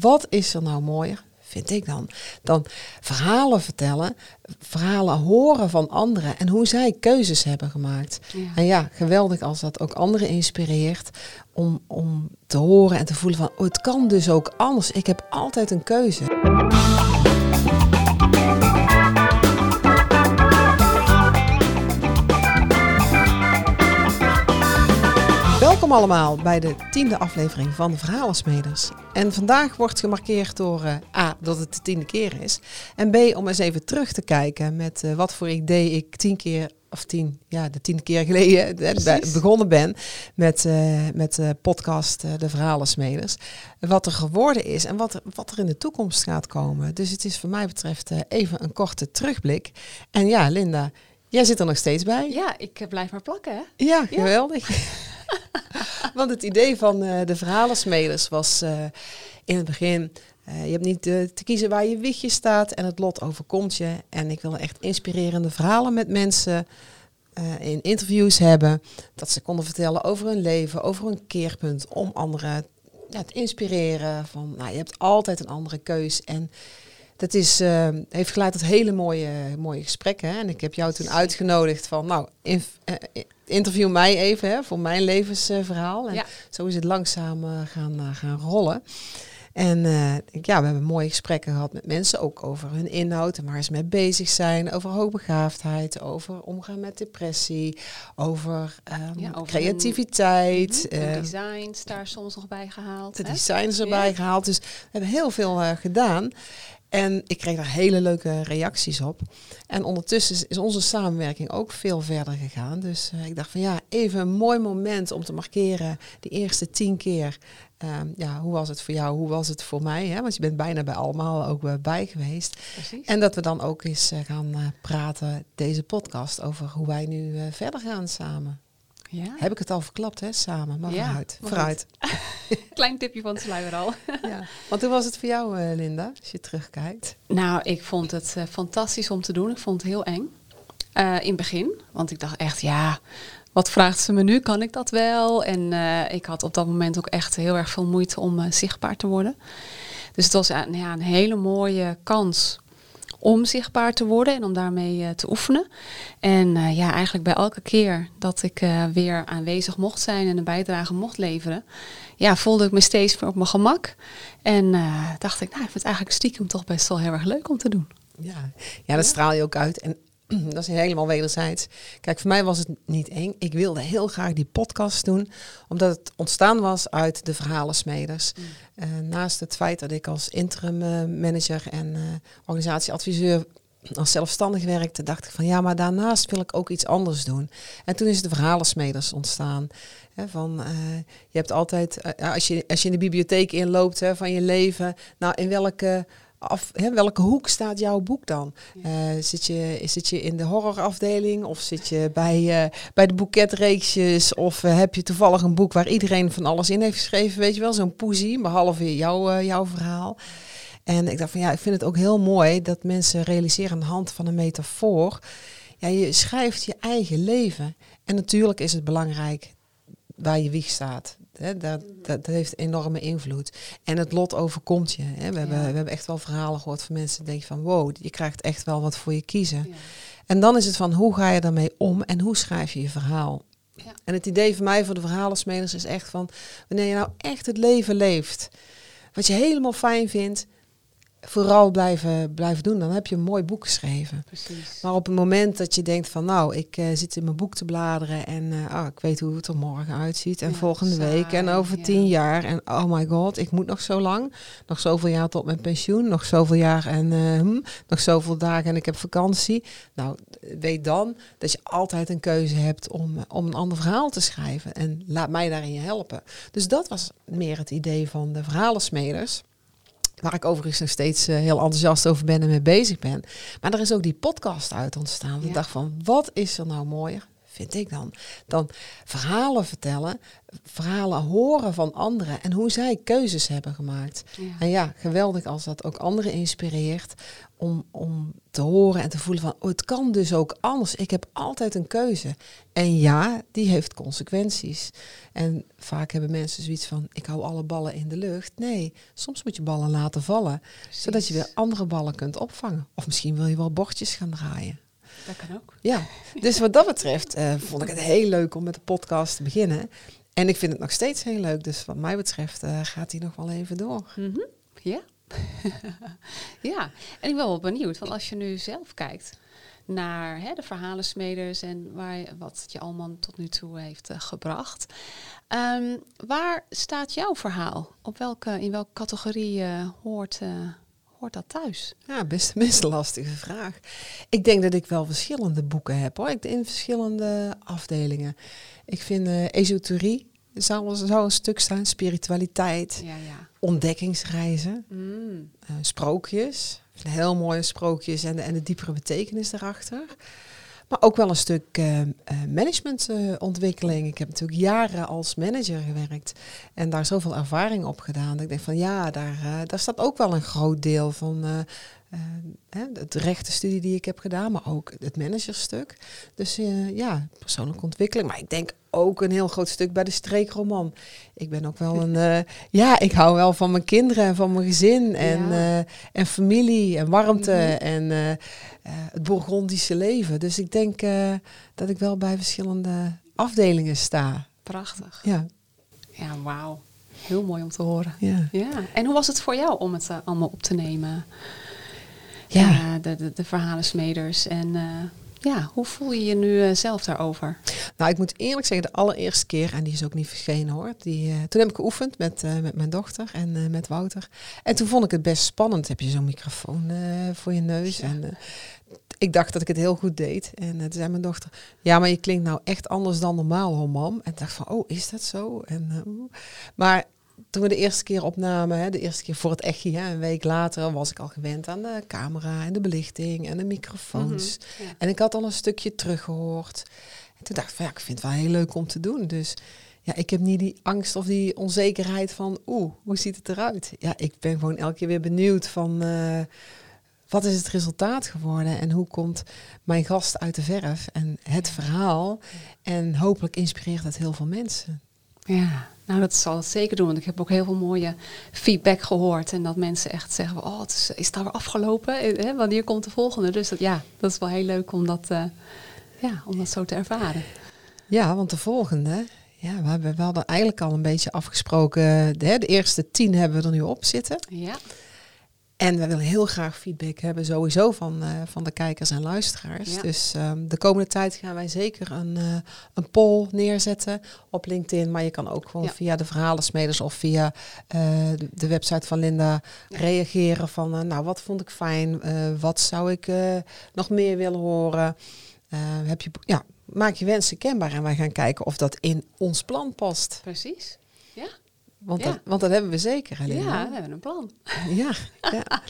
wat is er nou mooier, vind ik dan, dan verhalen vertellen, verhalen horen van anderen en hoe zij keuzes hebben gemaakt. En ja, geweldig als dat ook anderen inspireert om, om te horen en te voelen van, oh, het kan dus ook anders. Ik heb altijd een keuze. Welkom allemaal bij de tiende aflevering van de Verhalensmeders. En vandaag wordt gemarkeerd door uh, A, dat het de tiende keer is. En B, om eens even terug te kijken met uh, wat voor idee ik tien keer, of tien, ja, de tiende keer geleden uh, begonnen ben met, met de podcast De Verhalensmeders. Wat er geworden is en wat er, wat er in de toekomst gaat komen. Dus het is voor mij betreft even een korte terugblik. En ja, Linda, jij zit er nog steeds bij. Ja, ik blijf maar plakken hè? Ja, geweldig. Want het idee van uh, de verhalensmeders was uh, in het begin... Uh, je hebt niet te kiezen waar je wiegje staat en het lot overkomt je. En ik wil echt inspirerende verhalen met mensen in interviews hebben. Dat ze konden vertellen over hun leven, over een keerpunt. Om anderen ja, te inspireren. Van, nou, je hebt altijd een andere keus. En dat is, uh, heeft geleid tot hele mooie, mooie gesprekken. Hè? En ik heb jou toen uitgenodigd van, nou, in, uh, interview mij even hè, voor mijn levensverhaal. En ja. zo is het langzaam gaan, gaan rollen. En ja, we hebben mooie gesprekken gehad met mensen, ook over hun inhoud en waar ze mee bezig zijn, over hoogbegaafdheid, over omgaan met depressie, over, um, ja, over creativiteit. Een, de designs daar soms nog bij gehaald. De hè? designs erbij gehaald. Dus we hebben heel veel gedaan. En ik kreeg daar hele leuke reacties op. En ondertussen is onze samenwerking ook veel verder gegaan. Dus uh, ik dacht van ja, even een mooi moment om te markeren. Die eerste tien keer. Um, ja, hoe was het voor jou? Hoe was het voor mij? Hè? Want je bent bijna bij allemaal ook uh, bij geweest. Precies. En dat we dan ook eens uh, gaan praten, deze podcast, over hoe wij nu verder gaan samen. Ja. Heb ik het al verklapt, hè, samen. Maar ja, vooruit. vooruit. Klein tipje van het sluier al. ja. Want hoe was het voor jou, uh, Linda, als je terugkijkt? Nou, ik vond het uh, fantastisch om te doen. Ik vond het heel eng. Uh, in het begin. Want ik dacht echt, ja, wat vraagt ze me nu? Kan ik dat wel? En ik had op dat moment ook echt heel erg veel moeite om zichtbaar te worden. Dus het was ja, een hele mooie kans om zichtbaar te worden en om daarmee uh, te oefenen. En uh, ja, eigenlijk bij elke keer dat ik uh, weer aanwezig mocht zijn en een bijdrage mocht leveren, ja, voelde ik me steeds meer op mijn gemak. En dacht ik, nou, ik vind het eigenlijk stiekem toch best wel heel erg leuk om te doen. Ja, ja dat straal je ook uit. En dat is helemaal wederzijds. Kijk, voor mij was het niet eng. Ik wilde heel graag die podcast doen, omdat het ontstaan was uit de verhalensmeders. Mm. Uh, naast het feit dat ik als interim uh, manager en uh, organisatieadviseur als zelfstandig werkte, dacht ik van ja, maar daarnaast wil ik ook iets anders doen. En toen is de verhalensmeders ontstaan. Hè, van, je hebt altijd, als, je, als je in de bibliotheek inloopt hè, van je leven, nou in welke af, hè, welke hoek staat jouw boek dan? Uh, zit, je, zit je in de horrorafdeling of zit je bij, uh, bij de boeketreeksjes of uh, heb je toevallig een boek waar iedereen van alles in heeft geschreven, weet je wel, zo'n poesie, behalve jouw, jouw verhaal. En ik dacht van ja, ik vind het ook heel mooi dat mensen realiseren aan de hand van een metafoor. Ja, je schrijft je eigen leven. En natuurlijk is het belangrijk waar je wieg staat. Hè, dat, dat, heeft enorme invloed. En het lot overkomt je. Hè. We, hebben, we hebben echt wel verhalen gehoord van mensen die denken van wow, je krijgt echt wel wat voor je kiezen. Ja. En dan is het van hoe ga je daarmee om en hoe schrijf je je verhaal. Ja. En het idee van mij voor de verhalensmeners is echt van wanneer je nou echt het leven leeft, wat je helemaal fijn vindt, vooral blijven, blijven doen. Dan heb je een mooi boek geschreven. Precies. Maar op het moment dat je denkt van nou, ik uh, zit in mijn boek te bladeren en uh, oh, ik weet hoe het er morgen uitziet. En volgende week en over ja. tien jaar. En oh my god, ik moet nog zo lang. Nog zoveel jaar tot mijn pensioen. Nog zoveel jaar en uh, hm, nog zoveel dagen en ik heb vakantie. Nou, weet dan dat je altijd een keuze hebt om, om een ander verhaal te schrijven. En laat mij daarin helpen. Dus dat was meer het idee van de verhalensmeders. Waar ik overigens nog steeds uh, heel enthousiast over ben en mee bezig ben. Maar er is ook die podcast uit ontstaan. Ja. Ik dacht van, wat is er nou mooier, vind ik dan. Dan verhalen vertellen, verhalen horen van anderen en hoe zij keuzes hebben gemaakt. Ja. En ja, geweldig als dat ook anderen inspireert om, om te horen en te voelen van, oh, het kan dus ook anders. Ik heb altijd een keuze. En ja, die heeft consequenties. En vaak hebben mensen zoiets van, ik hou alle ballen in de lucht. Nee, soms moet je ballen laten vallen, zodat je weer andere ballen kunt opvangen. Of misschien wil je wel bordjes gaan draaien. Dat kan ook. Ja, dus wat dat betreft eh, vond ik het heel leuk om met de podcast te beginnen. En ik vind het nog steeds heel leuk. Dus wat mij betreft eh, gaat hij nog wel even door. Mhm. Ja. ja, en ik ben wel benieuwd, want als je nu zelf kijkt naar hè, de verhalensmeders en waar, wat je allemaal tot nu toe heeft eh, gebracht. Ehm, waar staat jouw verhaal? Op welke, in welke categorie eh, hoort, eh, hoort dat thuis? Ja, best, een lastige vraag. Ik denk dat ik wel verschillende boeken heb hoor. Ik, in verschillende afdelingen. Ik vind esoterie zou, zou een stuk staan. Spiritualiteit, Ja, ja. ontdekkingsreizen, Mm. eh, sprookjes. Heel mooie sprookjes en de, en de diepere betekenis erachter. Maar ook wel een stuk eh, eh, managementontwikkeling. ik heb natuurlijk jaren als manager gewerkt en daar zoveel ervaring op gedaan. Dat ik denk van ja, daar, daar staat ook wel een groot deel van hè, het rechtenstudie die ik heb gedaan, maar ook het managerstuk. Dus eh, ja, persoonlijke ontwikkeling. Maar ik denk ook een heel groot stuk bij de streekroman. Ik ben ook wel een, eh, ja, ik hou wel van mijn kinderen en van mijn gezin en, Ja. en familie en warmte Mhm. en het Bourgondische leven. Dus ik denk dat ik wel bij verschillende afdelingen sta. Prachtig. Ja, Ja, wauw. Heel mooi om te horen. ja. Ja, en hoe was het voor jou om het allemaal op te nemen? Ja. Eh, de, de, de verhalensmeders. En eh, ja, hoe voel je je nu eh, zelf daarover? Nou, ik moet eerlijk zeggen, de allereerste keer, en die is ook niet verschenen hoor. Die, toen heb ik geoefend met, met mijn dochter en met Wouter. En toen vond ik het best spannend. Heb je zo'n microfoon voor je neus. Ja. En, ik dacht dat ik het heel goed deed. En toen zei mijn dochter, ja, maar je klinkt nou echt anders dan normaal hoor, mam. En ik dacht van, oh, is dat zo? En, oeh. maar toen we de eerste keer opnamen, hè, de eerste keer voor het echtje, hè, een week later, was ik al gewend aan de camera en de belichting en de microfoons. Mhm, ja. En ik had al een stukje teruggehoord. En toen dacht ik van ja, ik vind het wel heel leuk om te doen. Dus ja, ik heb niet die angst of die onzekerheid van oeh, hoe ziet het eruit? Ja, ik ben gewoon elke keer weer benieuwd van eh, wat is het resultaat geworden en hoe komt mijn gast uit de verf en het verhaal. En hopelijk inspireert het heel veel mensen. Ja, nou dat zal het zeker doen. Want ik heb ook heel veel mooie feedback gehoord. En dat mensen echt zeggen, oh, het is, is het alweer afgelopen? Eh? Wanneer komt de volgende? Dus dat, ja, dat is wel heel leuk om dat, eh, ja, om dat zo te ervaren. Ja, want de volgende, ja, we, hebben, we hadden eigenlijk al een beetje afgesproken. De, de eerste tien hebben we er nu op zitten. Ja, En we willen heel graag feedback hebben, sowieso van, eh, van de kijkers en luisteraars. Ja. Dus ehm, de komende tijd gaan wij zeker een, eh, een poll neerzetten op LinkedIn. Maar je kan ook gewoon Ja. via de verhalensmeders of via eh, de, de website van Linda Ja. reageren van, nou, wat vond ik fijn? Wat zou ik nog meer willen horen? Heb je, ja, maak je wensen kenbaar en wij gaan kijken of dat in ons plan past. precies. Want, Ja. dat, want dat hebben we zeker, Linda? ja we hebben een plan. Ja, ja.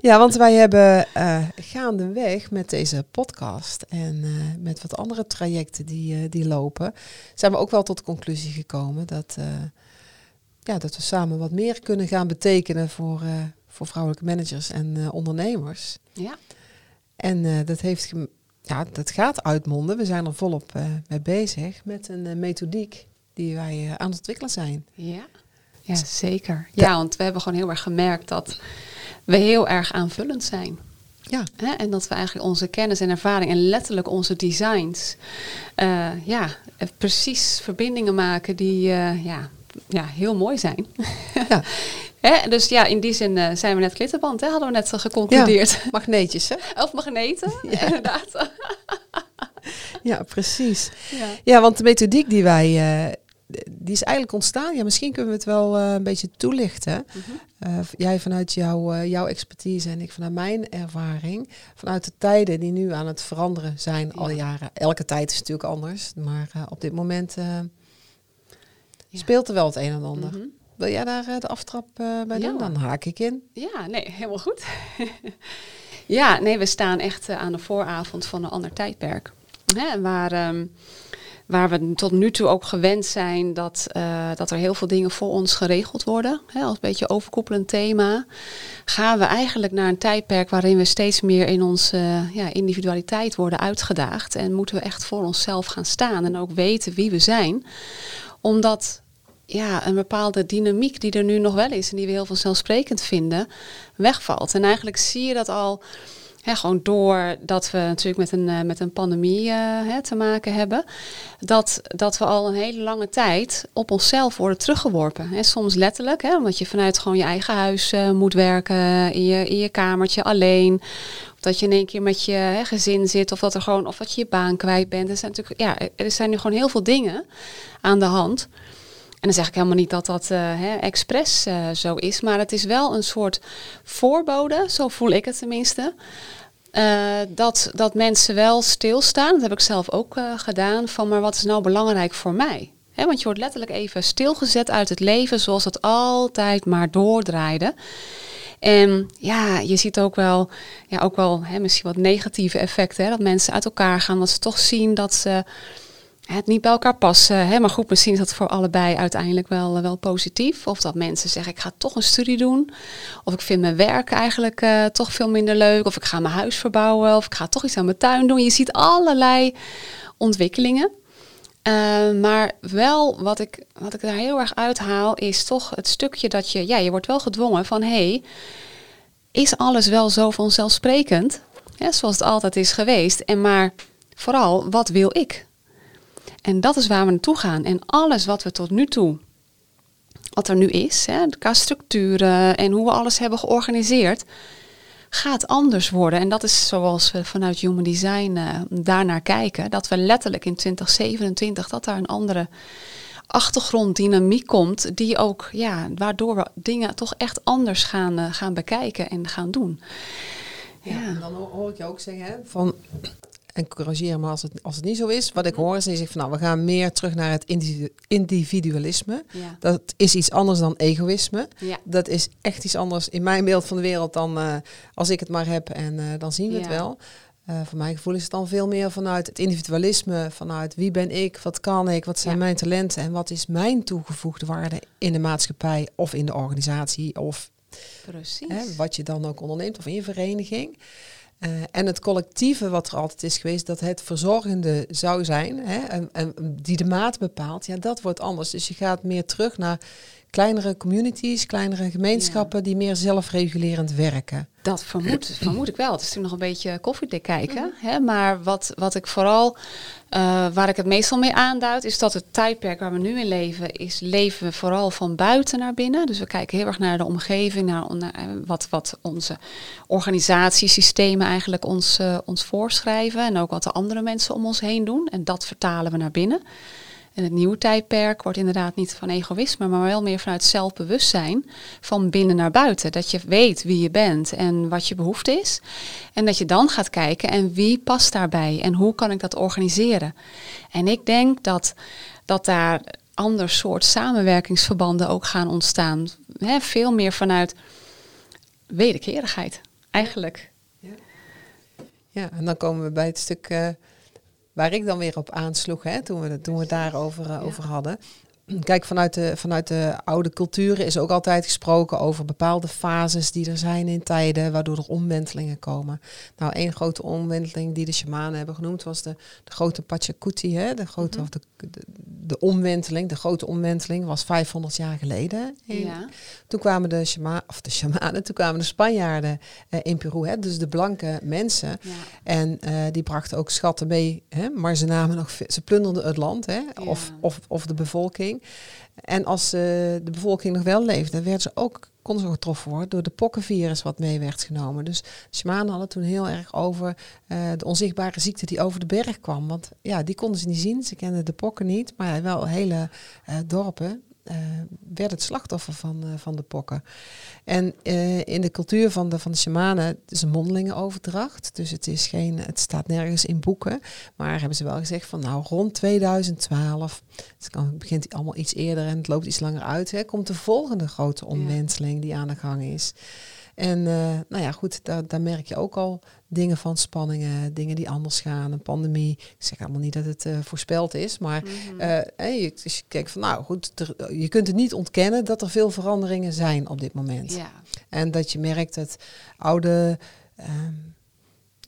ja want wij hebben eh, gaandeweg met deze podcast en eh, met wat andere trajecten die, eh, die lopen, zijn we ook wel tot de conclusie gekomen dat, ja, dat we samen wat meer kunnen gaan betekenen voor, voor vrouwelijke managers en ondernemers. Ja, En dat, heeft ja, dat gaat uitmonden. We zijn er volop mee bezig met een methodiek die wij aan het ontwikkelen zijn. ja. Ja zeker. Ja. Want we hebben gewoon heel erg gemerkt dat we heel erg aanvullend zijn. Ja, Hè? En dat we eigenlijk onze kennis en ervaring en letterlijk onze designs, eh, ja, eh, precies verbindingen maken die eh, ja, ja, heel mooi zijn. Ja. Hè? Dus ja, in die zin zijn we net klittenband, hè? hadden we net geconcludeerd. magneetjes hè? Of magneten, Ja. inderdaad. Ja, precies. ja. Ja, want de methodiek die wij, die is eigenlijk ontstaan. Ja, misschien kunnen we het wel eh, een beetje toelichten. Mhm. Eh, jij vanuit jouw, eh, jouw expertise en ik vanuit mijn ervaring. Vanuit de tijden die nu aan het veranderen zijn al Ja. jaren. Elke tijd is natuurlijk anders. Maar op dit moment Ja. speelt er wel het een en ander. Mhm. Wil jij daar de aftrap bij Ja. doen? Dan haak ik in. Ja, nee, helemaal goed. ja, nee, we staan echt aan de vooravond van een ander tijdperk. Hè, waar, ehm, waar we tot nu toe ook gewend zijn dat, uh, dat er heel veel dingen voor ons geregeld worden, hè, als een beetje overkoepelend thema, gaan we eigenlijk naar een tijdperk waarin we steeds meer in onze uh, ja, individualiteit worden uitgedaagd. En moeten we echt voor onszelf gaan staan en ook weten wie we zijn. Omdat ja, een bepaalde dynamiek die er nu nog wel is en die we heel vanzelfsprekend vinden, wegvalt. En eigenlijk zie je dat al gewoon doordat we natuurlijk met een, uh, met een pandemie hè, te maken hebben, dat, dat we al een hele lange tijd op onszelf worden teruggeworpen. Soms letterlijk, hè, omdat je vanuit gewoon je eigen huis uh, moet werken, in je, in je kamertje alleen. Of dat je in één keer met je gezin zit, of dat er gewoon, of dat je je baan kwijt bent. Er zijn natuurlijk, ja, er zijn nu gewoon heel veel dingen aan de hand. En dan zeg ik helemaal niet dat dat uh, hè, expres uh, zo is, maar het is wel een soort voorbode, zo voel ik het tenminste. Uh, dat, dat mensen wel stilstaan, dat heb ik zelf ook gedaan, van maar wat is nou belangrijk voor mij? Want je wordt letterlijk even stilgezet uit het leven zoals het altijd maar doordraaide. En ja, je ziet ook wel, ja, ook wel misschien wat negatieve effecten. Hè, dat mensen uit elkaar gaan, dat ze toch zien dat ze het niet bij elkaar passen. Hè? Maar goed, misschien is dat voor allebei uiteindelijk wel, wel positief. Of dat mensen zeggen, ik ga toch een studie doen. Of ik vind mijn werk eigenlijk uh, toch veel minder leuk. Of ik ga mijn huis verbouwen. Of ik ga toch iets aan mijn tuin doen. Je ziet allerlei ontwikkelingen. Uh, maar wel wat ik, wat ik daar heel erg uithaal, is toch het stukje dat je, ja, je wordt wel gedwongen van hé, hey, is alles wel zo vanzelfsprekend? Zoals het altijd is geweest. En maar vooral, wat wil ik? En dat is waar we naartoe gaan. En alles wat we tot nu toe, wat er nu is, hè, qua structuren en hoe we alles hebben georganiseerd, gaat anders worden. En dat is zoals we vanuit Human Design uh, daarnaar kijken. Dat we letterlijk in 2027, dat daar een andere achtergronddynamiek komt, die ook, ja, waardoor we dingen toch echt anders gaan, uh, gaan bekijken en gaan doen. Ja, ja. En dan hoor ik je ook zeggen van en corrigeer me als het, als het niet zo is. Wat ik hoor is, je zegt van nou, we gaan meer terug naar het individualisme. Ja. Dat is iets anders dan egoïsme. Ja. Dat is echt iets anders in mijn beeld van de wereld dan uh, als ik het maar heb en uh, dan zien we Ja. het wel. Uh, voor mijn gevoel is het dan veel meer vanuit het individualisme, vanuit wie ben ik, wat kan ik, wat zijn mijn talenten en wat is mijn toegevoegde waarde in de maatschappij of in de organisatie of Precies. Hè, wat je dan ook onderneemt of in je vereniging. Uh, en het collectieve wat er altijd is geweest, dat het verzorgende zou zijn, hè, en, en die de maat bepaalt, ja, dat wordt anders. Dus je gaat meer terug naar kleinere communities, kleinere gemeenschappen die meer zelfregulerend werken. Dat vermoed, vermoed ik wel. Het is natuurlijk nog een beetje koffiedik kijken. Hè? Maar wat, wat ik vooral, uh, waar ik het meestal mee aanduid, is dat het tijdperk waar we nu in leven, is leven we vooral van buiten naar binnen. Dus we kijken heel erg naar de omgeving, naar, naar eh, wat, wat onze organisatiesystemen eigenlijk ons, uh, ons voorschrijven. En ook wat de andere mensen om ons heen doen. En dat vertalen we naar binnen. En het nieuwe tijdperk wordt inderdaad niet van egoïsme, maar wel meer vanuit zelfbewustzijn van binnen naar buiten. Dat je weet wie je bent en wat je behoefte is. En dat je dan gaat kijken en wie past daarbij en hoe kan ik dat organiseren. En ik denk dat, dat daar ander soort samenwerkingsverbanden ook gaan ontstaan. He, veel meer vanuit wederkerigheid, eigenlijk. Ja. ja, en dan komen we bij het stuk... Uh, waar ik dan weer op aansloeg, hè, toen we, toen we het daarover uh, Ja. over hadden. Kijk, vanuit de, vanuit de oude culturen is ook altijd gesproken over bepaalde fases die er zijn in tijden, waardoor er omwentelingen komen. Nou, één grote omwenteling die de shamanen hebben genoemd was de, de grote Pachacuti, hè, de, grote, Mhm. of de, de, de omwenteling, de grote omwenteling was 500 jaar geleden. Ja. Toen kwamen de, shama, of de shamanen, toen kwamen de Spanjaarden eh, in Peru, hè, dus de blanke mensen. Ja. En eh, die brachten ook schatten mee, hè, maar ze namen nog, ze plunderden het land, hè, of, of, of de bevolking. En als eh, de bevolking nog wel leefde, werden ze ook, konden ze getroffen worden door de pokkenvirus wat mee werd genomen. Dus shamanen hadden toen heel erg over eh, de onzichtbare ziekte die over de berg kwam. Want ja, die konden ze niet zien, ze kenden de pokken niet, maar wel hele eh, dorpen eh, werd het slachtoffer van, eh, van de pokken. En eh, in de cultuur van de, van de shamanen, het is een mondelinge overdracht. Dus het, is geen, het staat nergens in boeken. Maar hebben ze wel gezegd van nou rond 2012, het kan, het begint allemaal iets eerder en het loopt iets langer uit, hè, komt de volgende grote omwenteling die aan de gang is. En nou ja, goed, daar, daar merk je ook al dingen van spanningen, dingen die anders gaan, een pandemie. Ik zeg allemaal niet dat het voorspeld is, maar mm je, dus je kijkt van, nou goed, je kunt het niet ontkennen dat er veel veranderingen zijn op dit moment. Ja. En dat je merkt dat oude ehm,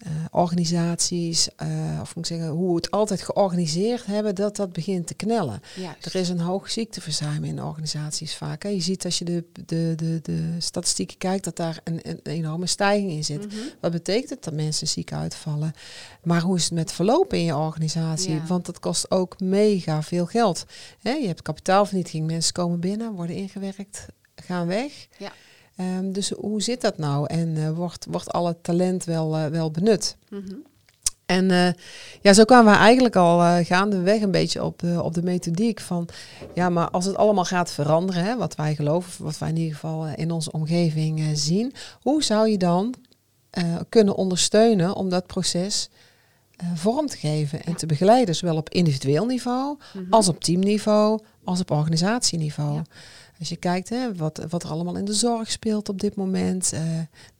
uh, organisaties, uh, of moet ik zeggen, hoe we het altijd georganiseerd hebben, dat dat begint te knellen. Er is een hoog ziekteverzuim in organisaties vaak. Hè. Je ziet als je de, de, de, de statistieken kijkt, dat daar een, een enorme stijging in zit. Mhm. Wat betekent het dat mensen ziek uitvallen? Maar hoe is het met verlopen in je organisatie? Want dat kost ook mega veel geld. Hè, je hebt kapitaalvernietiging, mensen komen binnen, worden ingewerkt, gaan weg. Ja. Ehm, dus hoe zit dat nou? En uh, wordt, wordt alle talent wel, uh, wel benut? Mm -hmm. En uh, ja, zo kwamen we eigenlijk al gaandeweg een beetje op, op de methodiek van... ja, maar als het allemaal gaat veranderen, hè, wat wij geloven... wat wij in ieder geval in onze omgeving zien... hoe zou je dan kunnen ondersteunen om dat proces vorm te geven en te begeleiden... zowel op individueel niveau, mm -hmm. als op teamniveau, als op organisatieniveau... Ja. Als je kijkt hè, wat, wat er allemaal in de zorg speelt op dit moment, uh,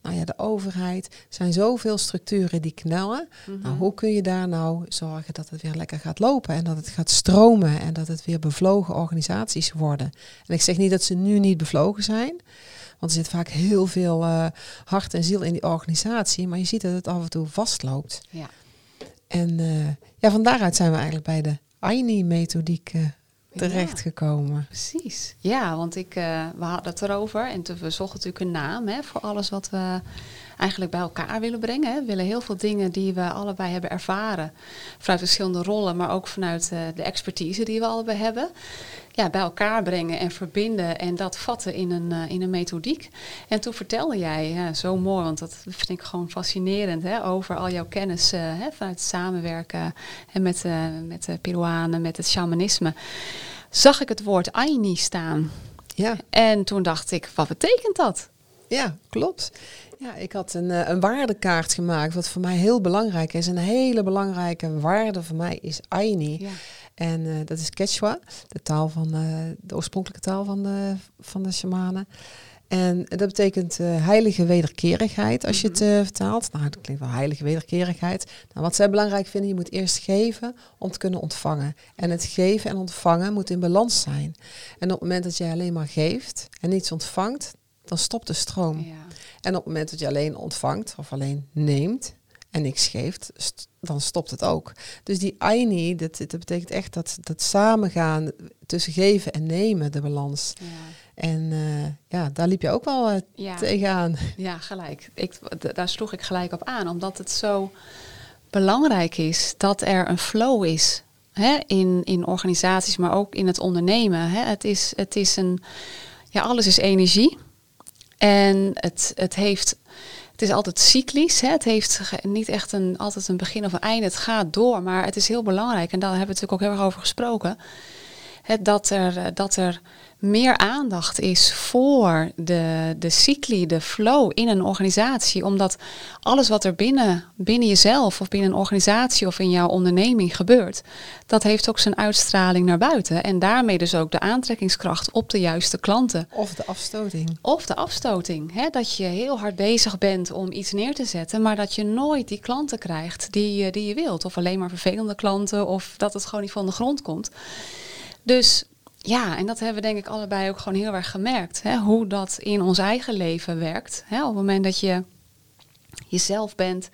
nou ja, de overheid, zijn zoveel structuren die knellen. Mhm. nou, hoe kun je daar nou zorgen dat het weer lekker gaat lopen en dat het gaat stromen en dat het weer bevlogen organisaties worden? En ik zeg niet dat ze nu niet bevlogen zijn, want er zit vaak heel veel uh, hart en ziel in die organisatie, maar je ziet dat het af en toe vastloopt. Ja. En uh, ja, van daaruit zijn we eigenlijk bij de AINI-methodiek terechtgekomen. Ja, precies. Ja, want ik, uh, we hadden het erover en we zochten natuurlijk een naam hè, voor alles wat we eigenlijk bij elkaar willen brengen. Hè. We willen heel veel dingen die we allebei hebben ervaren, vanuit verschillende rollen, maar ook vanuit uh, de expertise die we allebei hebben, ja, bij elkaar brengen en verbinden en dat vatten in een, uh, in een methodiek. En toen vertelde jij, ja, zo mooi, want dat vind ik gewoon fascinerend, hè, over al jouw kennis hè, vanuit het samenwerken en met, met de Peruanen, met het shamanisme zag ik het woord Aini staan. Ja. En toen dacht ik, wat betekent dat? Ja, klopt. Ja, ik had een, eh, een waardekaart gemaakt, wat voor mij heel belangrijk is. Een hele belangrijke waarde voor mij is Aini. Ja. En uh, dat is Quechua, de taal van uh, de oorspronkelijke taal van de, van de shamanen. En dat betekent uh, heilige wederkerigheid als je het uh, vertaalt. Nou, dat klinkt wel heilige wederkerigheid. Nou, wat zij belangrijk vinden, je moet eerst geven om te kunnen ontvangen. En het geven en ontvangen moet in balans zijn. En op het moment dat jij alleen maar geeft en niets ontvangt, dan stopt de stroom. Ja. En op het moment dat je alleen ontvangt of alleen neemt en niks geeft, dan stopt het ook. Dus die Aini, dat, dat betekent echt dat, dat samengaan tussen geven en nemen, de balans. Ja. En uh, ja, daar liep je ook wel uh, ja. tegenaan. Ja, gelijk. Ik, daar sloeg ik gelijk op aan, omdat het zo belangrijk is dat er een flow is hè, in, in organisaties, maar ook in het ondernemen. Hè. Het, is, het is een, ja, alles is energie. En het, het heeft, het is altijd cyclisch. Hè. Het heeft niet echt een, altijd een begin of een einde. Het gaat door, maar het is heel belangrijk. En daar hebben we natuurlijk ook heel erg over gesproken. Hè, dat, er, dat er meer aandacht is voor de, de cycli, de flow in een organisatie. Omdat alles wat er binnen, binnen jezelf of binnen een organisatie of in jouw onderneming gebeurt, dat heeft ook zijn uitstraling naar buiten. En daarmee dus ook de aantrekkingskracht op de juiste klanten. Of de afstoting. Of de afstoting. Hè? Dat je heel hard bezig bent om iets neer te zetten, maar dat je nooit die klanten krijgt die, die je wilt. Of alleen maar vervelende klanten, of dat het gewoon niet van de grond komt. Dus ja, en dat hebben we denk ik allebei ook gewoon heel erg gemerkt. Hè? Hoe dat in ons eigen leven werkt. Hè? Op het moment dat je jezelf bent,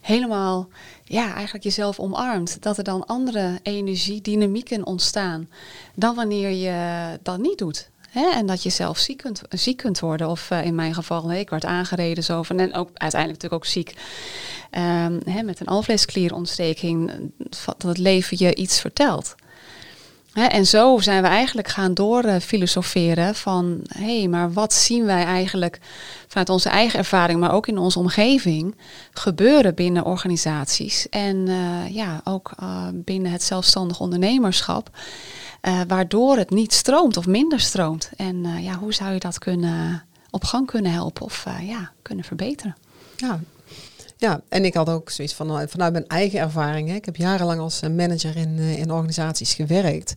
helemaal, ja, eigenlijk jezelf omarmt. Dat er dan andere energie, dynamieken ontstaan. Dan wanneer je dat niet doet. Hè? En dat je zelf ziek kunt, ziek kunt worden. Of uh, in mijn geval, ik werd aangereden zo van. En ook uiteindelijk natuurlijk ook ziek. Um, hè, met een alvleesklierontsteking. Dat het leven je iets vertelt en zo zijn we eigenlijk gaan doorfilosoferen van hé, hey, maar wat zien wij eigenlijk vanuit onze eigen ervaring, maar ook in onze omgeving gebeuren binnen organisaties en uh, ja, ook uh, binnen het zelfstandig ondernemerschap, uh, waardoor het niet stroomt of minder stroomt. En ja, hoe zou je dat kunnen op gang kunnen helpen of ja, kunnen verbeteren? Ja, ja, en ik had ook zoiets van, vanuit mijn eigen ervaring. Hè, ik heb jarenlang als manager in, in organisaties gewerkt.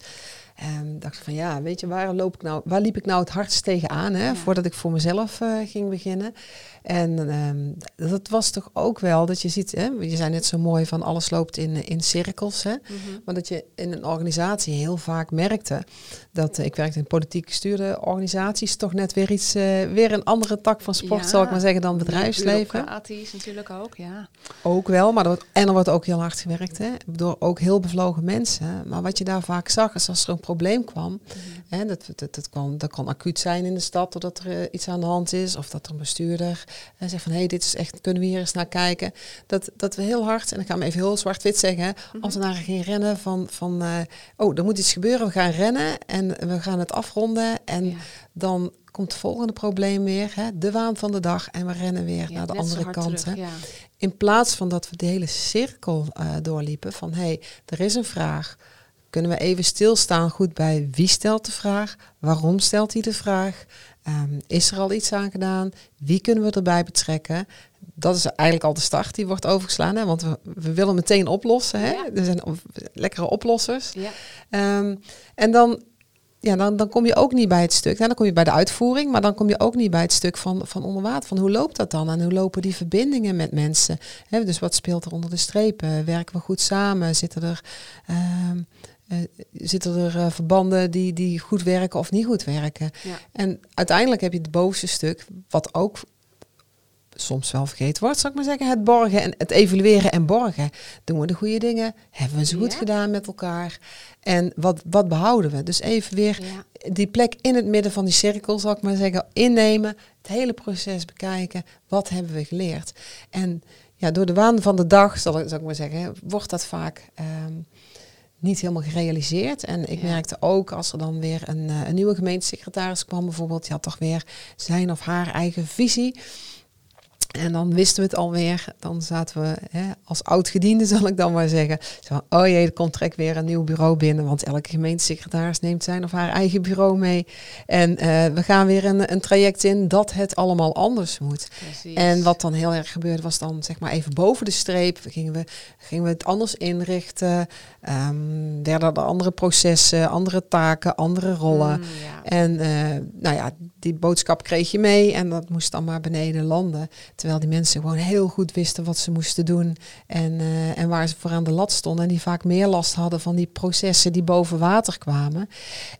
En dacht ik van ja, weet je, waar, loop ik nou, waar liep ik nou het hardst tegenaan hè, voordat ik voor mezelf uh, ging beginnen. En um, dat was toch ook wel dat je ziet, hè, je zei net zo mooi van alles loopt in, in cirkels. Hè, mhm. Maar dat je in een organisatie heel vaak merkte dat uh, ik werkte in politiek gestuurde organisaties, toch net weer iets, uh, weer een andere tak van sport, zal ik maar zeggen, dan bedrijfsleven. is natuurlijk ook, ja. Ook wel, maar er wordt, en er wordt ook heel hard gewerkt, hè, door ook heel bevlogen mensen. Maar wat je daar vaak zag, is als er een probleem kwam, mhm. hè, dat, dat, dat, kan, dat kan acuut zijn in de stad, doordat er iets aan de hand is, of dat er een bestuurder en zegt van hé, hey, dit is echt, kunnen we hier eens naar kijken. Dat, dat we heel hard, en ik ga hem even heel zwart-wit zeggen, mhm. als we naar gaan rennen van, van uh, oh, er moet iets gebeuren, we gaan rennen en we gaan het afronden. En dan komt het volgende probleem weer, hè, de waan van de dag. En we rennen weer naar de andere kant. ja. In plaats van dat we de hele cirkel uh, doorliepen van hé, hey, er is een vraag. Kunnen we even stilstaan goed bij wie stelt de vraag? Waarom stelt hij de vraag? Um, is er al iets aan gedaan? Wie kunnen we erbij betrekken? Dat is eigenlijk al de start die wordt overgeslaan. Hè? Want we, we willen meteen oplossen. Hè? Er zijn lekkere oplossers. Ja. Um, en dan, ja, dan, dan kom je ook niet bij het stuk. Nou, dan kom je bij de uitvoering, maar dan kom je ook niet bij het stuk van, van onder water. Van hoe loopt dat dan? En hoe lopen die verbindingen met mensen? Hè? Dus wat speelt er onder de strepen? Werken we goed samen? Zitten er. Um, uh, zitten er uh, verbanden die, die goed werken of niet goed werken? Ja. En uiteindelijk heb je het bovenste stuk, wat ook soms wel vergeten wordt, zal ik maar zeggen, het borgen en het evalueren en borgen. Doen we de goede dingen? Hebben we ze goed gedaan met elkaar? En wat, wat behouden we? Dus even weer die plek in het midden van die cirkel, zal ik maar zeggen, innemen, het hele proces bekijken. Wat hebben we geleerd? En ja, door de waan van de dag, zal ik, zal ik maar zeggen, wordt dat vaak um, niet helemaal gerealiseerd. En ik merkte ook als er dan weer een, uh, een nieuwe gemeentesecretaris kwam, bijvoorbeeld, die had toch weer zijn of haar eigen visie. En dan wisten we het alweer. Dan zaten we hè, als oud-gediende, zal ik dan maar zeggen. Zo, oh jee, er komt trek weer een nieuw bureau binnen. Want elke gemeentesecretaris neemt zijn of haar eigen bureau mee. En uh, we gaan weer een, een, traject in dat het allemaal anders moet. Precies. En wat dan heel erg gebeurde, was dan zeg maar even boven de streep. Gingen we, gingen we het anders inrichten. Um, werden er andere processen, andere taken, andere rollen. Mm, ja. En uh, nou ja, die boodschap kreeg je mee. En dat moest dan maar beneden landen. Terwijl die mensen gewoon heel goed wisten wat ze moesten doen en, uh, en waar ze voor aan de lat stonden. En die vaak meer last hadden van die processen die boven water kwamen.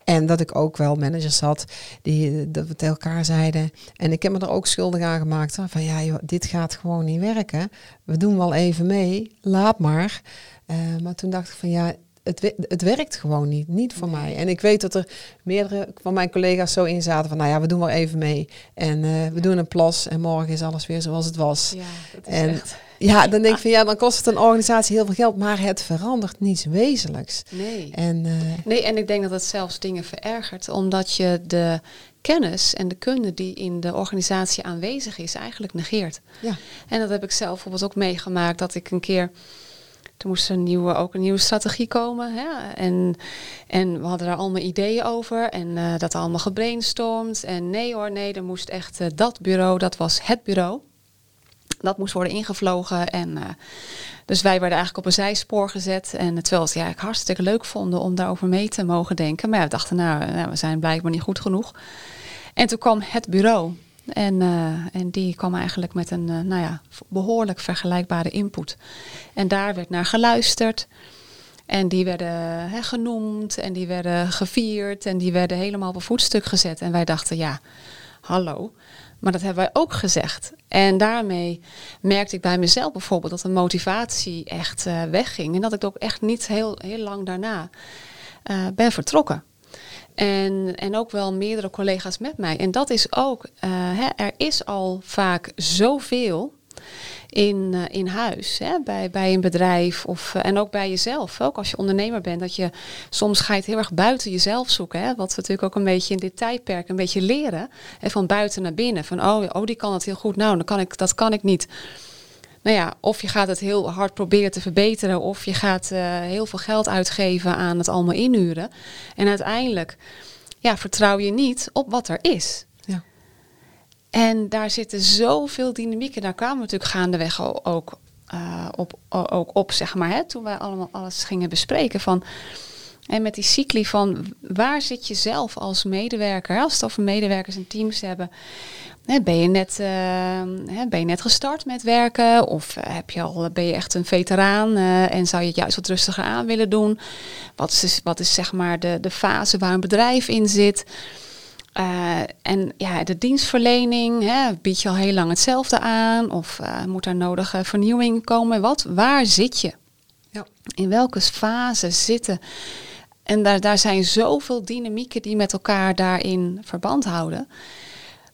En dat ik ook wel managers had die dat we tegen elkaar zeiden. En ik heb me er ook schuldig aan gemaakt. Van ja, dit gaat gewoon niet werken. We doen wel even mee, laat maar. Uh, maar toen dacht ik van ja, het, het werkt gewoon niet. Niet voor mij. En ik weet dat er meerdere van mijn collega's zo in zaten van, nou ja, we doen wel even mee. En uh, we doen een plas en morgen is alles weer zoals het was. Ja, dat is en echt... ja, dan denk ik van ja, dan kost het een organisatie heel veel geld, maar het verandert niets wezenlijks. Nee. En, uh, nee, en ik denk dat het zelfs dingen verergert, omdat je de kennis en de kunde die in de organisatie aanwezig is, eigenlijk negeert. Ja. En dat heb ik zelf bijvoorbeeld ook meegemaakt, dat ik een keer er moest een nieuwe, ook een nieuwe strategie komen. Hè? En, en we hadden daar allemaal ideeën over. En uh, dat allemaal gebrainstormd. En nee hoor, nee, er moest echt uh, dat bureau, dat was het bureau. Dat moest worden ingevlogen. En, uh, dus wij werden eigenlijk op een zijspoor gezet. En terwijl het ja, hartstikke leuk vonden om daarover mee te mogen denken. Maar ja, we dachten, nou, nou, we zijn blijkbaar niet goed genoeg. En toen kwam het bureau. En, uh, en die kwam eigenlijk met een uh, nou ja, behoorlijk vergelijkbare input. En daar werd naar geluisterd. En die werden genoemd en die werden gevierd en die werden helemaal op voetstuk gezet. En wij dachten, ja, hallo. Maar dat hebben wij ook gezegd. En daarmee merkte ik bij mezelf bijvoorbeeld dat de motivatie echt uh, wegging. En dat ik ook echt niet heel, heel lang daarna ben vertrokken. En, en ook wel meerdere collega's met mij. En dat is ook, uh, hè, er is al vaak zoveel in, uh, in huis, hè, bij, bij een bedrijf of, uh, en ook bij jezelf. Ook als je ondernemer bent, dat je soms ga heel erg buiten jezelf zoeken. Hè, wat we natuurlijk ook een beetje in dit tijdperk een beetje leren. Hè, van buiten naar binnen. Van oh, oh, die kan het heel goed. Nou, dan kan ik, dat kan ik niet nou ja, of je gaat het heel hard proberen te verbeteren, of je gaat uh, heel veel geld uitgeven aan het allemaal inhuren. En uiteindelijk ja, vertrouw je niet op wat er is. Ja. En daar zitten zoveel dynamieken. Daar kwamen we natuurlijk gaandeweg ook, uh, op, ook op, zeg maar, hè, toen wij allemaal alles gingen bespreken. Van, En met die cycli van waar zit je zelf als medewerker? Als het over medewerkers en teams hebben. Ben je, net, uh, ben je net gestart met werken? Of heb je al, ben je echt een veteraan uh, en zou je het juist wat rustiger aan willen doen? Wat is, wat is zeg maar de, de fase waar een bedrijf in zit? Uh, en ja, de dienstverlening, hè, bied je al heel lang hetzelfde aan? Of moet er nodige vernieuwing komen? Wat, waar zit je? Ja. In welke fase zitten? En daar, daar zijn zoveel dynamieken die met elkaar daarin verband houden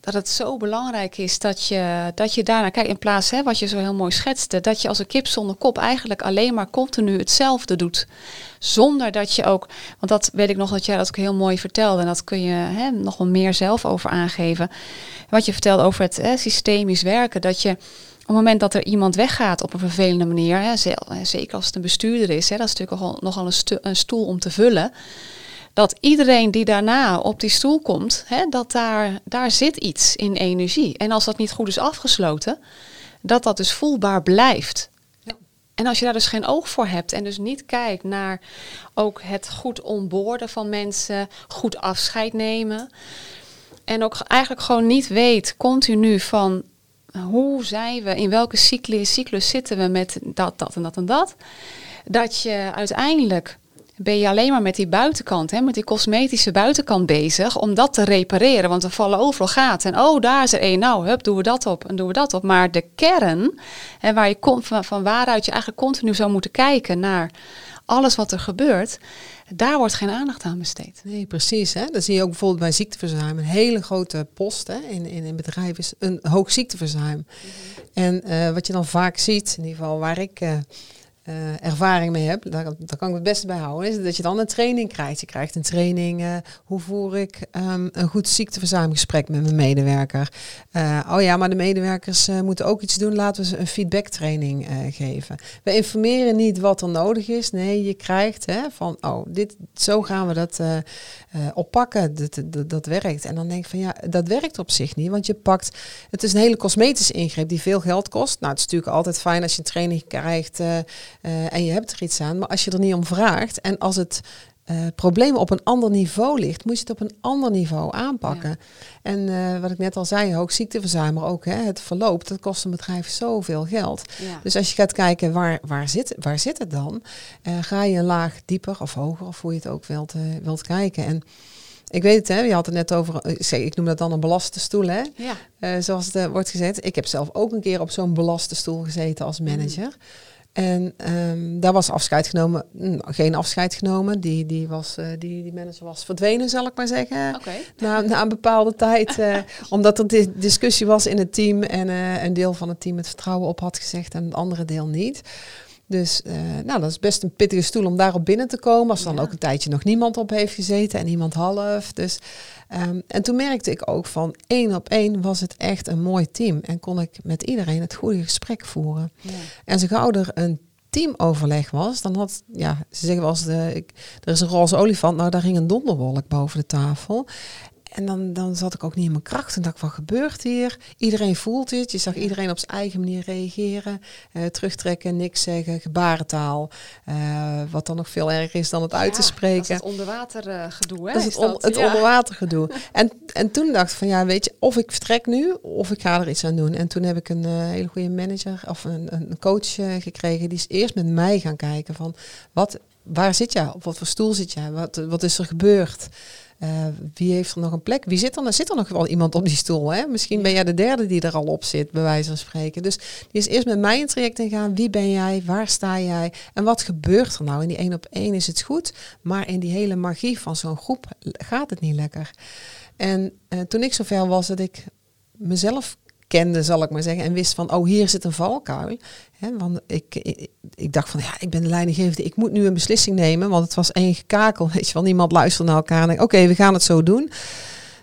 dat het zo belangrijk is dat je, dat je daarnaar kijkt. In plaats, hè, wat je zo heel mooi schetste, dat je als een kip zonder kop eigenlijk alleen maar continu hetzelfde doet. Zonder dat je ook, want dat weet ik nog dat jij dat ook heel mooi vertelde. En dat kun je hè, nog wel meer zelf over aangeven. Wat je vertelde over het hè, systemisch werken. Dat je op het moment dat er iemand weggaat op een vervelende manier, hè, zeker als het een bestuurder is, hè, dat is natuurlijk nogal een stoel om te vullen dat iedereen die daarna op die stoel komt, hè, dat daar, daar zit iets in energie. En als dat niet goed is afgesloten, dat dat dus voelbaar blijft. Ja. En als je daar dus geen oog voor hebt en dus niet kijkt naar ook het goed onboorden van mensen, goed afscheid nemen. En ook eigenlijk gewoon niet weet continu van hoe zijn we, in welke cyclus, cyclus zitten we met dat, dat en dat en dat. Dat je uiteindelijk ben je alleen maar met die buitenkant, hè, met die cosmetische buitenkant bezig, om dat te repareren. Want er vallen overal gaten. En oh, daar is er één. Nou, hup, doen we dat op en doen we dat op. Maar de kern, hè, waar je van, van waaruit je eigenlijk continu zou moeten kijken naar alles wat er gebeurt, daar wordt geen aandacht aan besteed. Nee, precies. Hè? Dan zie je ook bijvoorbeeld bij ziekteverzuim. Een hele grote post hè, in, in een bedrijf is een hoog ziekteverzuim. Mhm. En uh, wat je dan vaak ziet, in ieder geval waar ik... Uh, uh, ervaring mee heb, daar, daar, kan ik het beste bij houden, is dat je dan een training krijgt. Je krijgt een training, uh, hoe voer ik um, een goed ziekteverzuimgesprek met mijn medewerker. Uh, oh ja, maar de medewerkers moeten ook iets doen, laten we ze een feedbacktraining geven. We informeren niet wat er nodig is, nee, je krijgt hè, van, oh, dit, zo gaan we dat oppakken, dat, dat, dat, werkt. En dan denk ik van, ja, dat werkt op zich niet, want je pakt, het is een hele cosmetische ingreep die veel geld kost. Nou, het is natuurlijk altijd fijn als je een training krijgt uh, en je hebt er iets aan. Maar als je er niet om vraagt en als het uh, probleem op een ander niveau ligt, moet je het op een ander niveau aanpakken. En uh, wat ik net al zei, hoog ziekteverzuim, maar ook hè, het verloop, dat kost een bedrijf zoveel geld. Ja. Dus als je gaat kijken waar, waar, zit, waar zit het dan, uh, ga je een laag dieper of hoger, of hoe je het ook wilt, wilt kijken. En ik weet het, hè, je had het net over, ik noem dat dan een belaste stoel, hè? Ja. zoals het wordt gezet. Ik heb zelf ook een keer op zo'n belaste stoel gezeten als manager. Mm. En um, daar was afscheid genomen, mm, geen afscheid genomen. Die, die, was, uh, die, die manager was verdwenen, zal ik maar zeggen. Okay. Na, na een bepaalde tijd. Uh, omdat er di discussie was in het team en uh, een deel van het team het vertrouwen op had gezegd en het andere deel niet. Dus nou, dat is best een pittige stoel om daarop binnen te komen. Als er dan ook een tijdje nog niemand op heeft gezeten en iemand half. Dus Um, en toen merkte ik ook van één op één was het echt een mooi team. En kon ik met iedereen het goede gesprek voeren. Ja. En zo gauw er een teamoverleg was, dan had, ja, ze zeggen wel eens, de, ik, er is een roze olifant, nou daar ging een donderwolk boven de tafel. En dan, dan zat ik ook niet in mijn kracht. En dacht, wat gebeurt hier? Iedereen voelt het. Je zag iedereen op zijn eigen manier reageren. Uh, terugtrekken, niks zeggen, gebarentaal. Uh, wat dan nog veel erger is dan het uit te spreken. Dat is het onderwater gedoe, hè? Dat is het, on het ja. onderwater gedoe. en, en toen dacht ik van, ja, weet je, of ik vertrek nu, of ik ga er iets aan doen. En toen heb ik een uh, hele goede manager, of een, een coach gekregen. Die is eerst met mij gaan kijken van, wat, waar zit jij? Op wat voor stoel zit jij? Wat, wat is er gebeurd? Uh, wie heeft er nog een plek? Wie zit er? Er zit er nog wel iemand op die stoel. Hè? Misschien ben jij de derde die er al op zit, bij wijze van spreken. Dus die is eerst met mij in traject ingaan. Wie ben jij? Waar sta jij? En wat gebeurt er nou? In die één op één is het goed, maar in die hele magie van zo'n groep gaat het niet lekker. En uh, toen ik zover was dat ik mezelf kende, zal ik maar zeggen, en wist van, oh, hier zit een valkuil. He, want ik, ik, dacht van, ja, ik ben de leidinggevende, ik moet nu een beslissing nemen, want het was één gekakel, weet je wel, niemand luisterde naar elkaar en oké, we gaan het zo doen.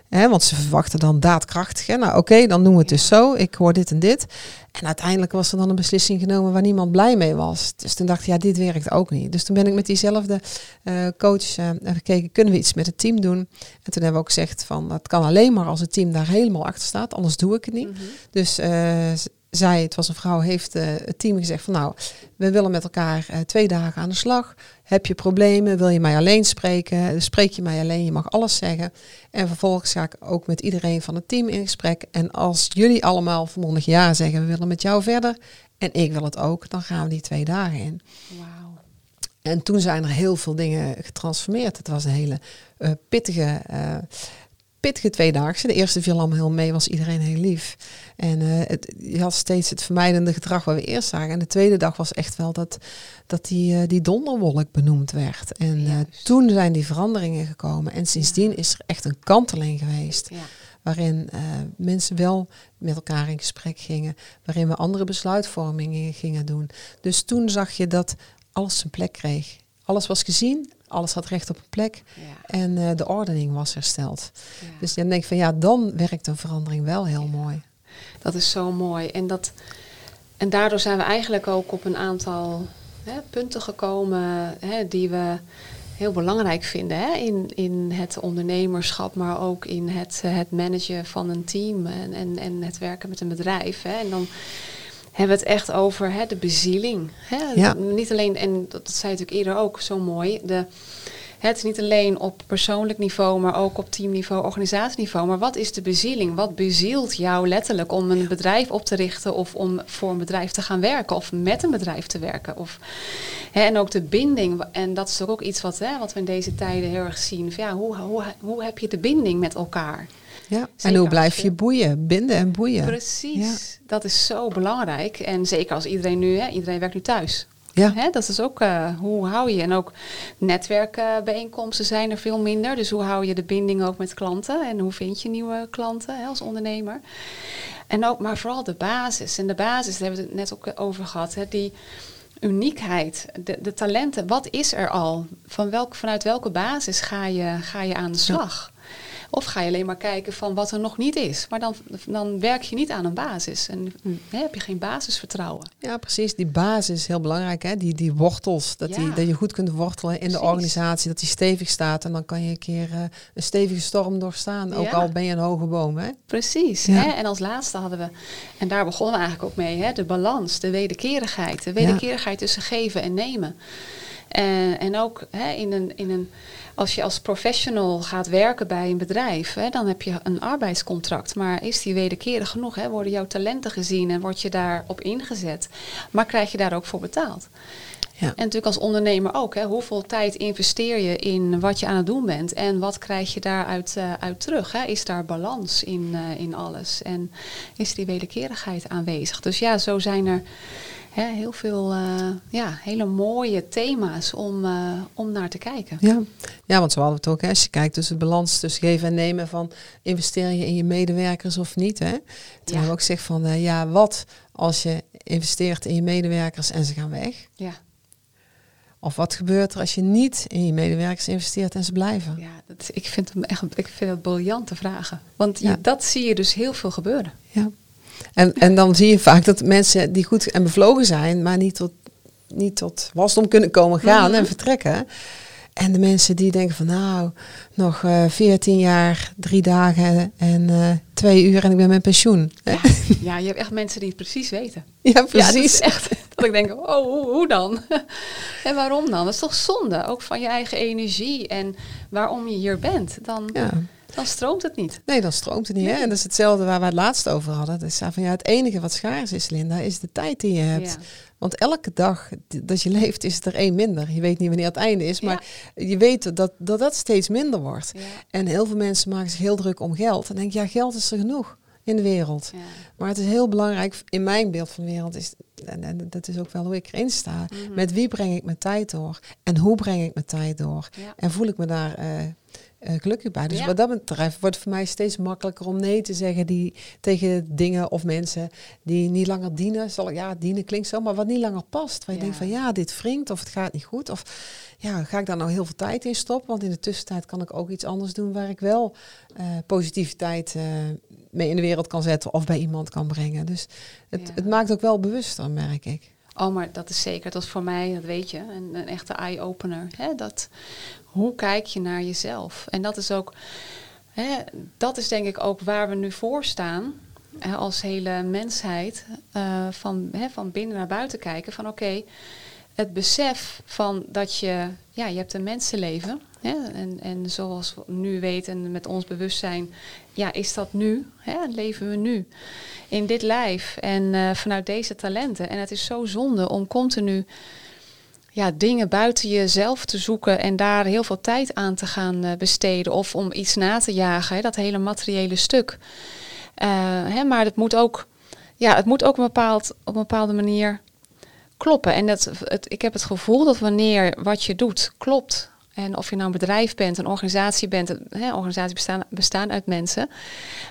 He, want ze verwachten dan daadkrachtig. Nou, oké, dan doen we het dus zo. Ik hoor dit en dit. En uiteindelijk was er dan een beslissing genomen waar niemand blij mee was. Dus toen dacht ik, ja, dit werkt ook niet. Dus toen ben ik met diezelfde uh, coach uh, gekeken, kunnen we iets met het team doen? En toen hebben we ook gezegd van, dat kan alleen maar als het team daar helemaal achter staat, anders doe ik het niet. Mhm. Dus uh, zij, het was een vrouw, heeft uh, het team gezegd van nou, we willen met elkaar uh, twee dagen aan de slag. Heb je problemen? Wil je mij alleen spreken? Spreek je mij alleen? Je mag alles zeggen. En vervolgens ga ik ook met iedereen van het team in gesprek. En als jullie allemaal vanmorgen ja zeggen, we willen met jou verder. En ik wil het ook, dan gaan we die twee dagen in. Wow. En toen zijn er heel veel dingen getransformeerd. Het was een hele uh, pittige pittige tweedaagse. De eerste viel allemaal heel mee, was iedereen heel lief. En uh, het, je had steeds het vermijdende gedrag wat we eerst zagen. En de tweede dag was echt wel dat, dat die, uh, die donderwolk benoemd werd. En uh, toen zijn die veranderingen gekomen. En sindsdien is er echt een kanteling geweest. Ja. Waarin mensen wel met elkaar in gesprek gingen. Waarin we andere besluitvormingen gingen doen. Dus toen zag je dat alles zijn plek kreeg. Alles was gezien, alles had recht op een plek en uh, de ordening was hersteld. Dus dan denk ik van ja, dan werkt een verandering wel heel mooi. Dat is zo mooi. En, dat, en daardoor zijn we eigenlijk ook op een aantal hè, punten gekomen hè, die we heel belangrijk vinden hè, in, in het ondernemerschap, maar ook in het, het managen van een team en, en, en het werken met een bedrijf. Hè. En dan hebben we het echt over hè, de bezieling. Hè? Ja. Niet alleen, en dat zei natuurlijk eerder ook zo mooi, de, het is niet alleen op persoonlijk niveau, maar ook op teamniveau, organisatieniveau. Maar wat is de bezieling? Wat bezielt jou letterlijk om een bedrijf op te richten of om voor een bedrijf te gaan werken of met een bedrijf te werken? Of, hè, en ook de binding. En dat is toch ook iets wat, hè, wat we in deze tijden heel erg zien. Van, ja, hoe, hoe, hoe heb je de binding met elkaar? Ja, en hoe blijf je boeien, binden en boeien. Precies, dat is zo belangrijk. En zeker als iedereen nu, hè, iedereen werkt nu thuis. Ja. Hè, dat is ook, uh, hoe hou je? En ook netwerkbijeenkomsten zijn er veel minder. Dus hoe hou je de binding ook met klanten? En hoe vind je nieuwe klanten hè, als ondernemer? En ook, maar vooral de basis. En de basis, daar hebben we het net ook over gehad. Hè, die uniekheid, de, de talenten. Wat is er al? Van welk, vanuit welke basis ga je, ga je aan de slag? Of ga je alleen maar kijken van wat er nog niet is. Maar dan, dan werk je niet aan een basis. En hè, heb je geen basisvertrouwen. Ja, precies. Die basis is heel belangrijk. Hè? Die, die wortels. Dat, die, dat je goed kunt wortelen in de organisatie. Dat die stevig staat. En dan kan je een keer uh, een stevige storm doorstaan. Ook al ben je een hoge boom. Hè? Precies. Hè? En als laatste hadden we, en daar begonnen we eigenlijk ook mee, hè? de balans, de wederkerigheid. De wederkerigheid tussen geven en nemen. En, en ook hè, in een. In een als je als professional gaat werken bij een bedrijf, hè, dan heb je een arbeidscontract. Maar is die wederkerig genoeg? Hè? Worden jouw talenten gezien en word je daarop ingezet? Maar krijg je daar ook voor betaald? Ja. En natuurlijk als ondernemer ook. Hè, hoeveel tijd investeer je in wat je aan het doen bent? En wat krijg je daaruit uh, uit terug? Hè? Is daar balans in, uh, in alles? En is die wederkerigheid aanwezig? Dus ja, zo zijn er heel veel uh, ja, hele mooie thema's om, uh, om naar te kijken. Ja. ja, want zo hadden we het ook. Hè. Als je kijkt tussen de balans tussen geven en nemen van investeer je in je medewerkers of niet. Hè? Toen ja. hebben we ook gezegd van uh, ja, wat als je investeert in je medewerkers en ze gaan weg? Ja. Of wat gebeurt er als je niet in je medewerkers investeert en ze blijven? Ja, dat, ik vind hem echt ik vind het briljante vragen. Want je, dat zie je dus heel veel gebeuren. Ja. En, en dan zie je vaak dat mensen die goed en bevlogen zijn, maar niet tot, niet tot wasdom kunnen komen gaan mhm. en vertrekken. En de mensen die denken van nou, nog uh, eh, 14 jaar, drie dagen en uh, twee uur en ik ben met pensioen. Ja, ja, je hebt echt mensen die het precies weten. Ja, precies. Ja, is echt dat ik denk, oh, hoe, hoe dan? en waarom dan? Dat is toch zonde, ook van je eigen energie en waarom je hier bent. Dan, ja. Dan stroomt het niet. Nee, dan stroomt het niet. Hè? En dat is hetzelfde waar we het laatst over hadden. Dat is van ja, het enige wat schaars is, Linda, is de tijd die je hebt. Want elke dag dat je leeft, is het er één minder. Je weet niet wanneer het einde is, maar je weet dat, dat dat steeds minder wordt. En heel veel mensen maken zich heel druk om geld. En denk ja, geld is er genoeg in de wereld. Maar het is heel belangrijk, in mijn beeld van de wereld, is, en, dat is ook wel hoe ik erin sta. Mhm. Met wie breng ik mijn tijd door? En hoe breng ik mijn tijd door? En voel ik me daar uh, uh, gelukkig bij. Dus wat dat betreft wordt het voor mij steeds makkelijker om nee te zeggen die, tegen dingen of mensen die niet langer dienen. Zal, ja, dienen klinkt zo, maar wat niet langer past. Waar je denkt van ja, dit wringt of het gaat niet goed. Of ja, ga ik daar nou heel veel tijd in stoppen? Want in de tussentijd kan ik ook iets anders doen waar ik wel uh, positiviteit mee in de wereld kan zetten of bij iemand kan brengen. Dus het, het maakt ook wel bewuster, merk ik. Oh, maar dat is zeker. Dat is voor mij, dat weet je, een, een echte eye-opener. Dat hoe kijk je naar jezelf? En dat is ook, hè, dat is denk ik ook waar we nu voor staan. als hele mensheid uh, van, hè, van binnen naar buiten kijken. Van oké, het besef van dat je, ja, je hebt een mensenleven. Hè, en, en zoals we nu weten met ons bewustzijn, ja, is dat nu? Hè, leven we nu in dit lijf en uh, vanuit deze talenten? En het is zo zonde om continu ja, dingen buiten jezelf te zoeken en daar heel veel tijd aan te gaan uh, besteden. Of om iets na te jagen, dat hele materiële stuk. Uh, hè, maar het moet ook, ja, het moet ook een bepaald, op een bepaalde manier kloppen. En dat, het, ik heb het gevoel dat wanneer wat je doet klopt. En of je nou een bedrijf bent, een organisatie bent, hè, organisaties bestaan, bestaan uit mensen.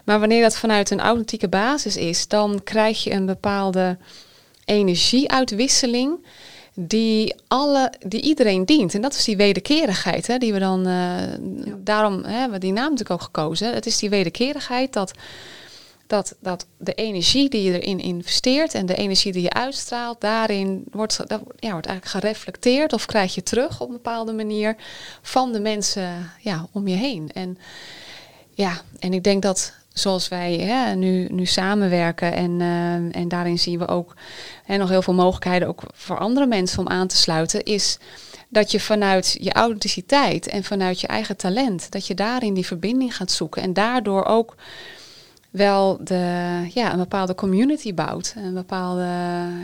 Maar wanneer dat vanuit een authentieke basis is, dan krijg je een bepaalde energieuitwisseling die, alle, die iedereen dient. En dat is die wederkerigheid, hè, die we dan, uh, daarom hebben we die naam natuurlijk ook gekozen. Het is die wederkerigheid dat, dat, dat de energie die je erin investeert en de energie die je uitstraalt, daarin wordt, ja, wordt eigenlijk gereflecteerd of krijg je terug op een bepaalde manier van de mensen ja, om je heen. En ja, en ik denk dat zoals wij hè, nu, nu samenwerken. En, uh, en daarin zien we ook hè, nog heel veel mogelijkheden ook voor andere mensen om aan te sluiten. Is dat je vanuit je authenticiteit en vanuit je eigen talent, dat je daarin die verbinding gaat zoeken. En daardoor ook wel de, ja, een bepaalde community bouwt. Een bepaalde,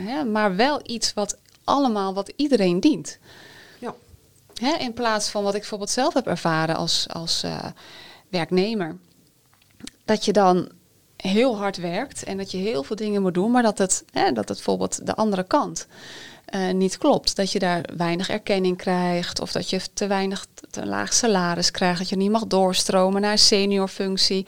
ja, maar wel iets wat allemaal, wat iedereen dient. Ja. Hè, in plaats van wat ik bijvoorbeeld zelf heb ervaren als, als uh, werknemer dat je dan heel hard werkt en dat je heel veel dingen moet doen, maar dat het, hè, dat het bijvoorbeeld de andere kant uh, niet klopt. Dat je daar weinig erkenning krijgt of dat je te weinig, te laag salaris krijgt, dat je niet mag doorstromen naar seniorfunctie.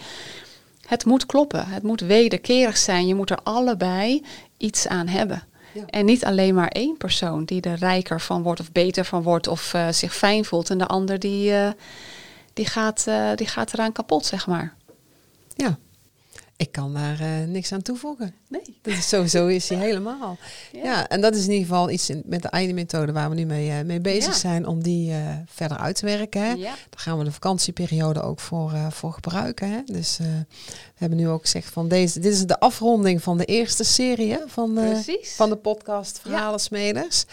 Het moet kloppen, het moet wederkerig zijn. Je moet er allebei iets aan hebben. Ja. En niet alleen maar één persoon die er rijker van wordt of beter van wordt of uh, zich fijn voelt en de ander die, uh, die, gaat, die gaat eraan kapot, zeg maar. Ja, ik kan daar uh, niks aan toevoegen. Nee. Dat is sowieso is hij helemaal. Ja. en dat is in ieder geval iets in, met de ID-methode waar we nu mee, uh, mee bezig zijn om die uh, verder uit te werken. Hè. Ja. Daar gaan we de vakantieperiode ook voor, voor gebruiken. Hè. Dus we hebben nu ook gezegd van deze, dit is de afronding van de eerste serie van, van de podcast Verhalen Smeders.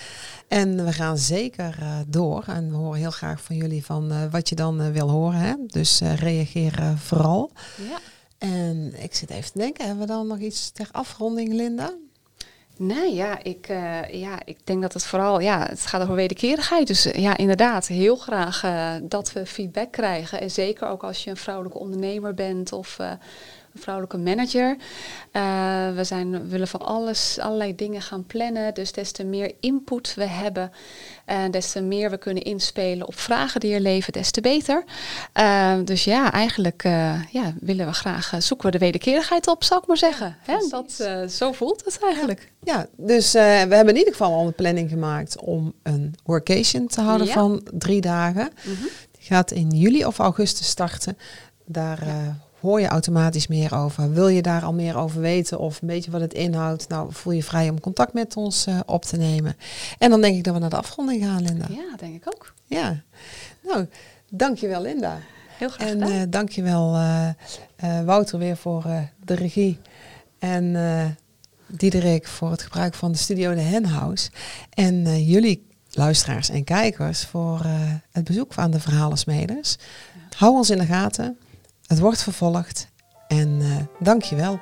En we gaan zeker door. En we horen heel graag van jullie van wat je dan wil horen. Hè. Dus reageer vooral. Ja. En ik zit even te denken, hebben we dan nog iets ter afronding, Linda? Nee, ja ik, uh, ja, ik denk dat het vooral, ja, het gaat over wederkerigheid. Dus uh, ja, inderdaad, heel graag uh, dat we feedback krijgen. En zeker ook als je een vrouwelijke ondernemer bent of een vrouwelijke manager. Uh, we, zijn, we willen van alles, allerlei dingen gaan plannen. Dus des te meer input we hebben, en uh, des te meer we kunnen inspelen op vragen die er leven, des te beter. Uh, dus ja, eigenlijk uh, ja, willen we graag, zoeken we de wederkerigheid op, zou ik maar zeggen. Hè? Dat, zo voelt het eigenlijk. Ja, ja dus we hebben in ieder geval al een planning gemaakt om een workation te houden ja. van drie dagen. Mm -hmm. Die gaat in juli of augustus starten. Daar ja hoor je automatisch meer over. Wil je daar al meer over weten of een beetje wat het inhoudt? Nou, voel je vrij om contact met ons uh, op te nemen. En dan denk ik dat we naar de afronding gaan, Linda. Ja, denk ik ook. Ja. Nou, dankjewel Linda. Heel graag En uh, dankjewel uh, Wouter weer voor de regie. En Diederik voor het gebruik van de studio de Henhouse. En jullie luisteraars en kijkers voor het bezoek aan de Verhalensmeders. Ja. Hou ons in de gaten. Het wordt vervolgd en eh, uh, dank je wel.